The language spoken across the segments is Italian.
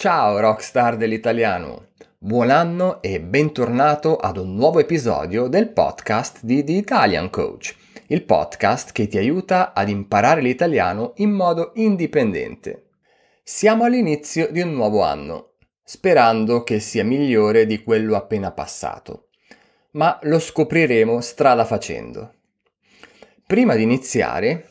Ciao rockstar dell'italiano, buon anno e bentornato ad un nuovo episodio del podcast di The Italian Coach, il podcast che ti aiuta ad imparare l'italiano in modo indipendente. Siamo all'inizio di un nuovo anno, sperando che sia migliore di quello appena passato, ma lo scopriremo strada facendo. Prima di iniziare,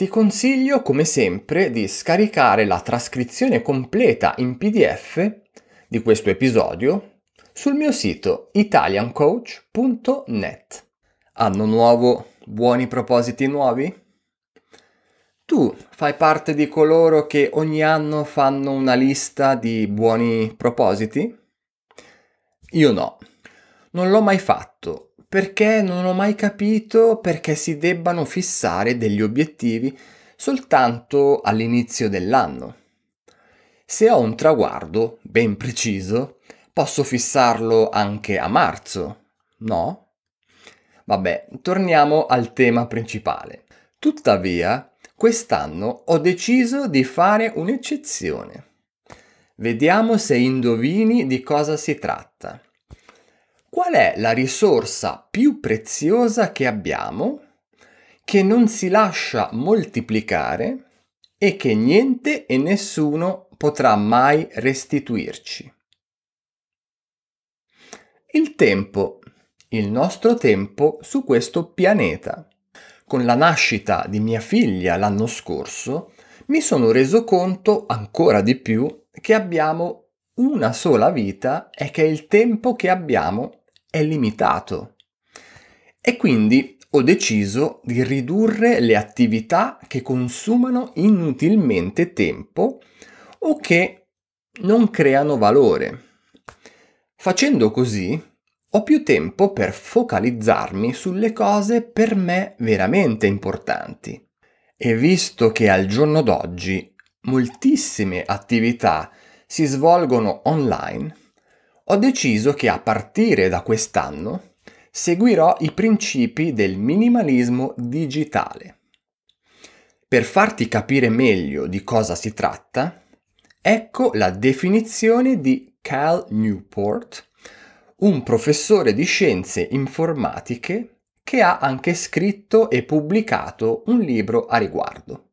ti consiglio come sempre di scaricare la trascrizione completa in PDF di questo episodio sul mio sito italiancoach.net. Anno nuovo, buoni propositi nuovi? Tu fai parte di coloro che ogni anno fanno una lista di buoni propositi? Io no, non l'ho mai fatto perché non ho mai capito perché si debbano fissare degli obiettivi soltanto all'inizio dell'anno. Se ho un traguardo ben preciso, posso fissarlo anche a marzo, no? Vabbè, torniamo al tema principale. Tuttavia, quest'anno ho deciso di fare un'eccezione. Vediamo se indovini di cosa si tratta. Qual è la risorsa più preziosa che abbiamo, che non si lascia moltiplicare e che niente e nessuno potrà mai restituirci? Il tempo, il nostro tempo su questo pianeta. Con la nascita di mia figlia l'anno scorso, mi sono reso conto ancora di più che abbiamo una sola vita e che il tempo che abbiamo è limitato e quindi ho deciso di ridurre le attività che consumano inutilmente tempo o che non creano valore. Facendo così ho più tempo per focalizzarmi sulle cose per me veramente importanti. E visto che al giorno d'oggi moltissime attività si svolgono online, ho deciso che a partire da quest'anno seguirò i principi del minimalismo digitale. Per farti capire meglio di cosa si tratta, ecco la definizione di Cal Newport, un professore di scienze informatiche che ha anche scritto e pubblicato un libro a riguardo.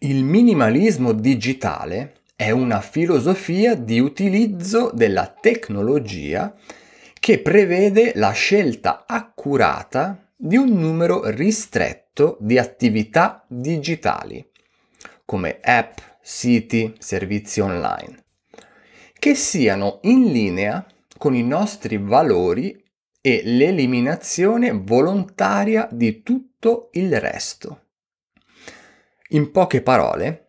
Il minimalismo digitale è una filosofia di utilizzo della tecnologia che prevede la scelta accurata di un numero ristretto di attività digitali, come app, siti, servizi online, che siano in linea con i nostri valori e l'eliminazione volontaria di tutto il resto. In poche parole,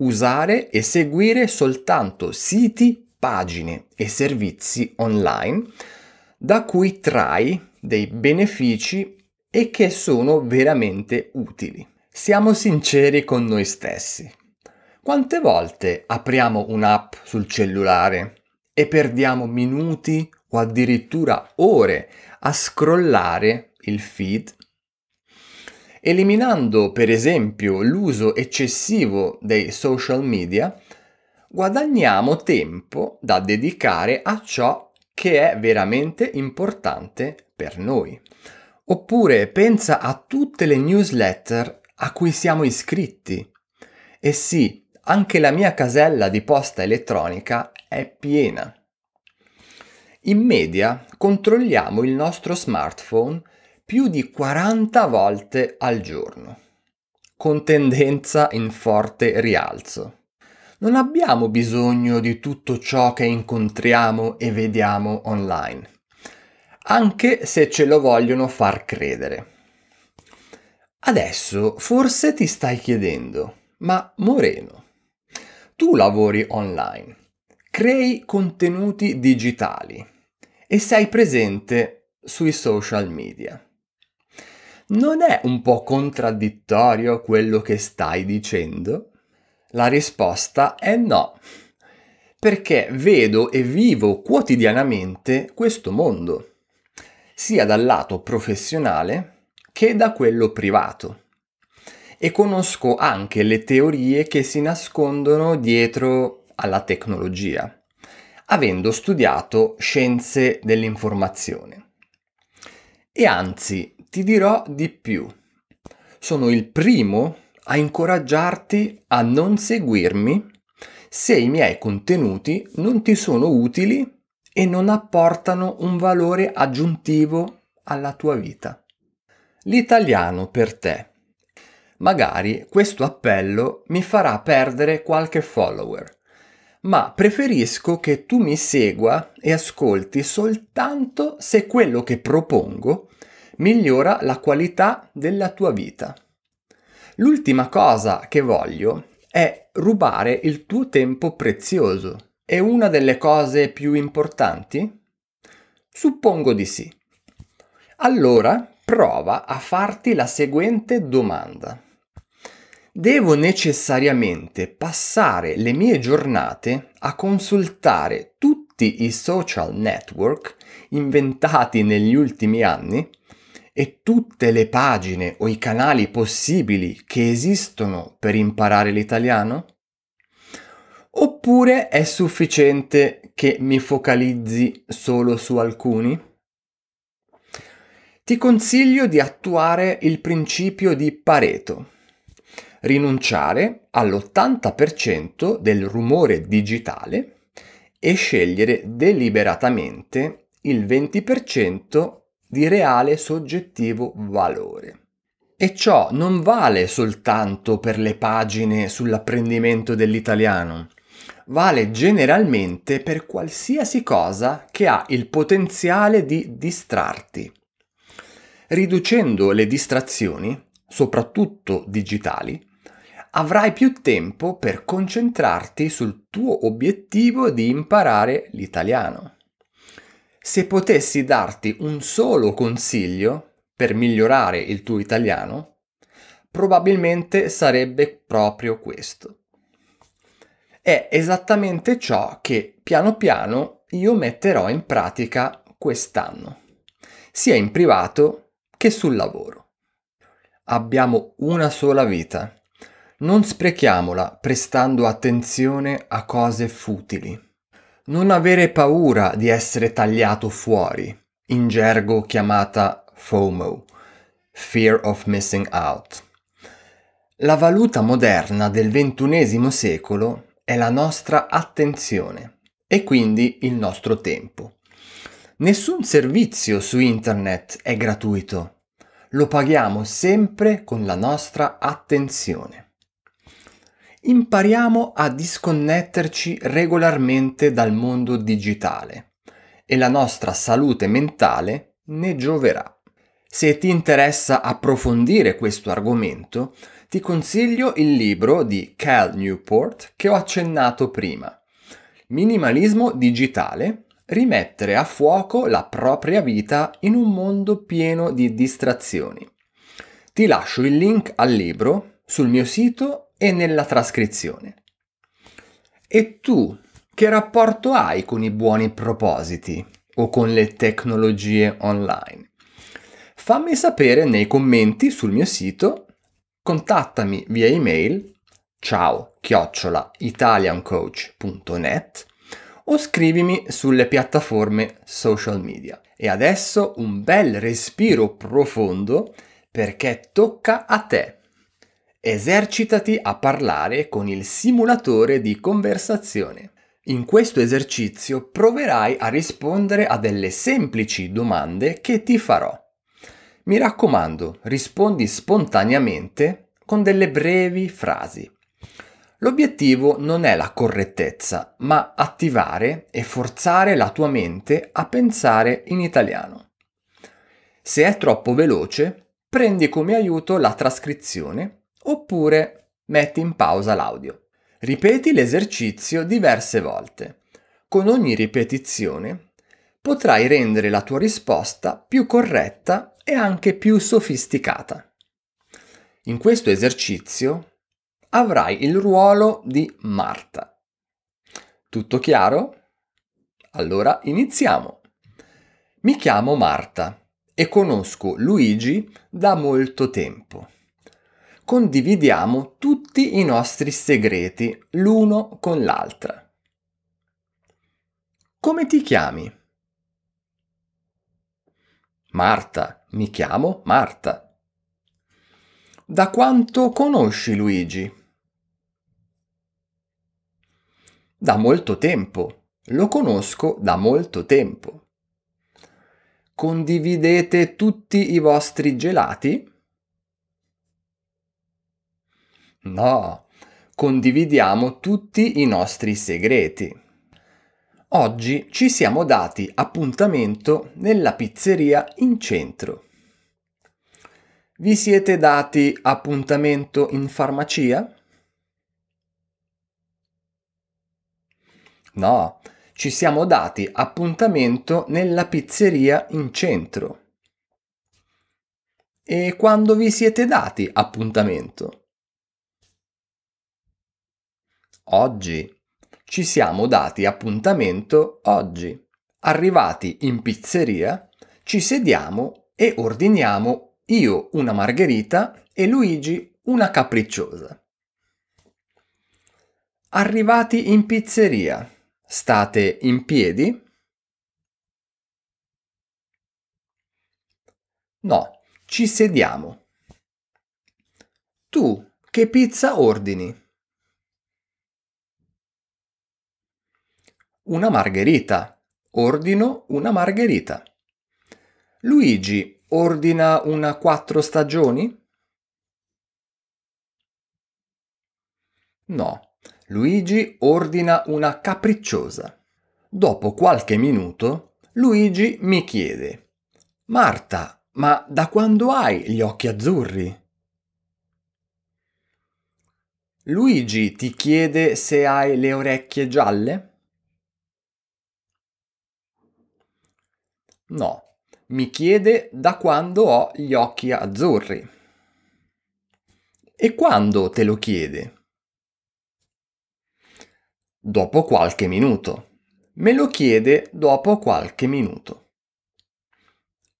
usare e seguire soltanto siti, pagine e servizi online da cui trai dei benefici e che sono veramente utili. Siamo sinceri con noi stessi. Quante volte apriamo un'app sul cellulare e perdiamo minuti o addirittura ore a scrollare il feed Eliminando per esempio l'uso eccessivo dei social media, guadagniamo tempo da dedicare a ciò che è veramente importante per noi. Oppure pensa a tutte le newsletter a cui siamo iscritti. E sì, anche la mia casella di posta elettronica è piena. In media controlliamo il nostro smartphone più di 40 volte al giorno, con tendenza in forte rialzo. Non abbiamo bisogno di tutto ciò che incontriamo e vediamo online, anche se ce lo vogliono far credere. Adesso forse ti stai chiedendo, ma Moreno, tu lavori online, crei contenuti digitali e sei presente sui social media. Non è un po' contraddittorio quello che stai dicendo? La risposta è no, perché vedo e vivo quotidianamente questo mondo, sia dal lato professionale che da quello privato. E conosco anche le teorie che si nascondono dietro alla tecnologia. avendo studiato scienze dell'informazione. E anzi, ti dirò di più. Sono il primo a incoraggiarti a non seguirmi se i miei contenuti non ti sono utili e non apportano un valore aggiuntivo alla tua vita. L'italiano per te. Magari questo appello mi farà perdere qualche follower, ma preferisco che tu mi segua e ascolti soltanto se quello che propongo migliora la qualità della tua vita. L'ultima cosa che voglio è rubare il tuo tempo prezioso. È una delle cose più importanti? Suppongo di sì. Allora prova a farti la seguente domanda. Devo necessariamente passare le mie giornate a consultare tutti i social network inventati negli ultimi anni e tutte le pagine o i canali possibili che esistono per imparare l'italiano? Oppure è sufficiente che mi focalizzi solo su alcuni? Ti consiglio di attuare il principio di Pareto. Rinunciare all'80% del rumore digitale e scegliere deliberatamente il 20% di reale soggettivo valore. E ciò non vale soltanto per le pagine sull'apprendimento dell'italiano, vale generalmente per qualsiasi cosa che ha il potenziale di distrarti. Riducendo le distrazioni, soprattutto digitali, avrai più tempo per concentrarti sul tuo obiettivo di imparare l'italiano. Se potessi darti un solo consiglio per migliorare il tuo italiano, probabilmente sarebbe proprio questo. È esattamente ciò che piano piano io metterò in pratica quest'anno, sia in privato che sul lavoro. Abbiamo una sola vita. Non sprechiamola prestando attenzione a cose futili. Non avere paura di essere tagliato fuori, in gergo chiamata FOMO, Fear of Missing Out. La valuta moderna del XXI secolo è la nostra attenzione e quindi il nostro tempo. Nessun servizio su internet è gratuito, lo paghiamo sempre con la nostra attenzione impariamo a disconnetterci regolarmente dal mondo digitale e la nostra salute mentale ne gioverà. Se ti interessa approfondire questo argomento, ti consiglio il libro di Cal Newport che ho accennato prima. Minimalismo digitale, rimettere a fuoco la propria vita in un mondo pieno di distrazioni. Ti lascio il link al libro sul mio sito e nella trascrizione. E tu, che rapporto hai con i buoni propositi o con le tecnologie online? Fammi sapere nei commenti sul mio sito, contattami via email ciao chiocciola italiancoach.net o scrivimi sulle piattaforme social media. E adesso un bel respiro profondo perché tocca a te. Esercitati a parlare con il simulatore di conversazione. In questo esercizio proverai a rispondere a delle semplici domande che ti farò. Mi raccomando, rispondi spontaneamente con delle brevi frasi. L'obiettivo non è la correttezza, ma attivare e forzare la tua mente a pensare in italiano. Se è troppo veloce, prendi come aiuto la trascrizione oppure metti in pausa l'audio. Ripeti l'esercizio diverse volte. Con ogni ripetizione potrai rendere la tua risposta più corretta e anche più sofisticata. In questo esercizio avrai il ruolo di Marta. Tutto chiaro? Allora iniziamo. Mi chiamo Marta e conosco Luigi da molto tempo condividiamo tutti i nostri segreti l'uno con l'altra. come ti chiami? Marta, mi chiamo Marta. Da quanto conosci Luigi? Da molto tempo. Lo conosco da molto tempo. Condividete tutti i vostri gelati? No, condividiamo tutti i nostri segreti. Oggi ci siamo dati appuntamento nella pizzeria in centro. Vi siete dati appuntamento in farmacia? No, ci siamo dati appuntamento nella pizzeria in centro. E quando vi siete dati appuntamento? Oggi. Ci siamo dati appuntamento oggi. Arrivati in pizzeria, ci sediamo e ordiniamo io una margherita e Luigi una capricciosa. Arrivati in pizzeria, State in piedi? No, ci sediamo. Tu che pizza ordini? Una margherita. Ordino una margherita. Luigi ordina una quattro stagioni? No, Luigi ordina una capricciosa. Dopo qualche minuto, Luigi mi chiede: Marta, ma da quando hai gli occhi azzurri? Luigi ti chiede se hai le orecchie gialle? No, mi chiede da quando ho gli occhi azzurri. E quando te lo chiede? dopo qualche minuto. Me lo chiede dopo qualche minuto.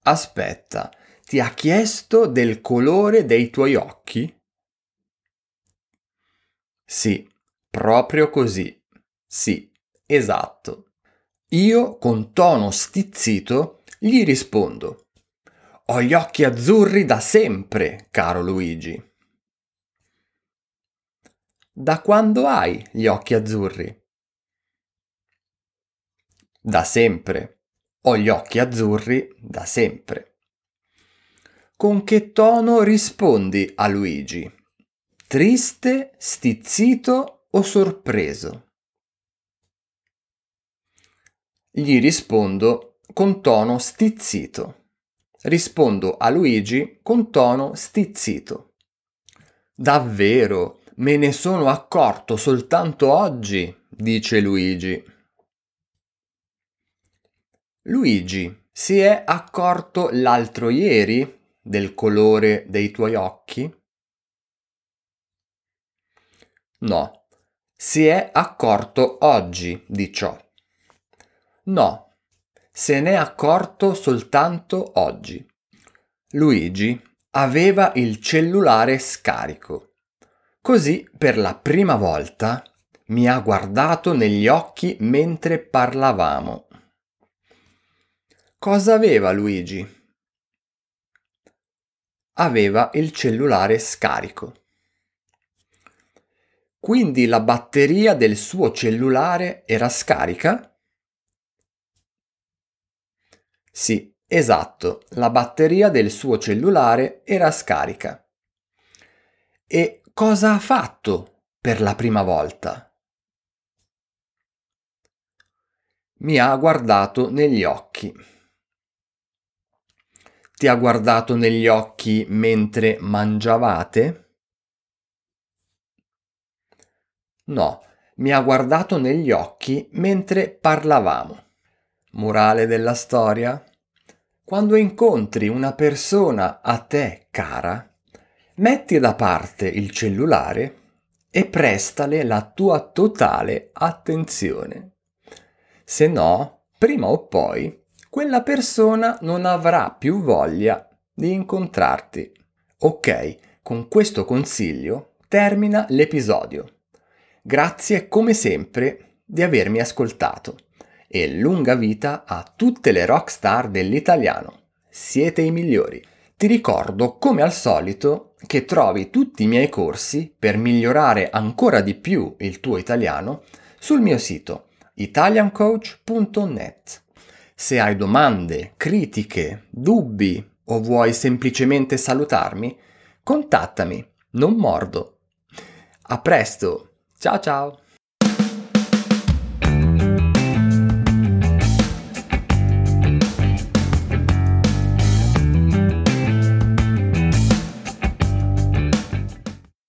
Aspetta, ti ha chiesto del colore dei tuoi occhi? Sì, proprio così. Sì, esatto. Io con tono stizzito gli rispondo. Ho gli occhi azzurri da sempre, caro Luigi. Da quando hai gli occhi azzurri? Da sempre. Ho gli occhi azzurri da sempre. Con che tono rispondi a Luigi? Triste, stizzito o sorpreso? Gli rispondo con tono stizzito. Rispondo a Luigi con tono stizzito. Davvero, Me ne sono accorto soltanto oggi, dice Luigi. Luigi, si è accorto l'altro ieri del colore dei tuoi occhi? No, si è accorto oggi di ciò. No, se n'è accorto soltanto oggi. Luigi aveva il cellulare scarico. Così per la prima volta mi ha guardato negli occhi mentre parlavamo. Cosa aveva Luigi? Aveva il cellulare scarico. Quindi la batteria del suo cellulare era scarica? Sì, esatto, la batteria del suo cellulare era scarica. E cosa ha fatto per la prima volta? Mi ha guardato negli occhi. Ti ha guardato negli occhi mentre mangiavate? No, mi ha guardato negli occhi mentre parlavamo. Morale della storia? Quando incontri una persona a te cara, metti da parte il cellulare e prestale la tua totale attenzione. Se no, prima o poi, quella persona non avrà più voglia di incontrarti. Ok, con questo consiglio termina l'episodio. Grazie come sempre di avermi ascoltato e lunga vita a tutte le rockstar dell'italiano. Siete i migliori. Ti ricordo, come al solito, che trovi tutti i miei corsi per migliorare ancora di più il tuo italiano sul mio sito italiancoach.net. Se hai domande, critiche, dubbi o vuoi semplicemente salutarmi, contattami, non mordo. A presto, ciao ciao!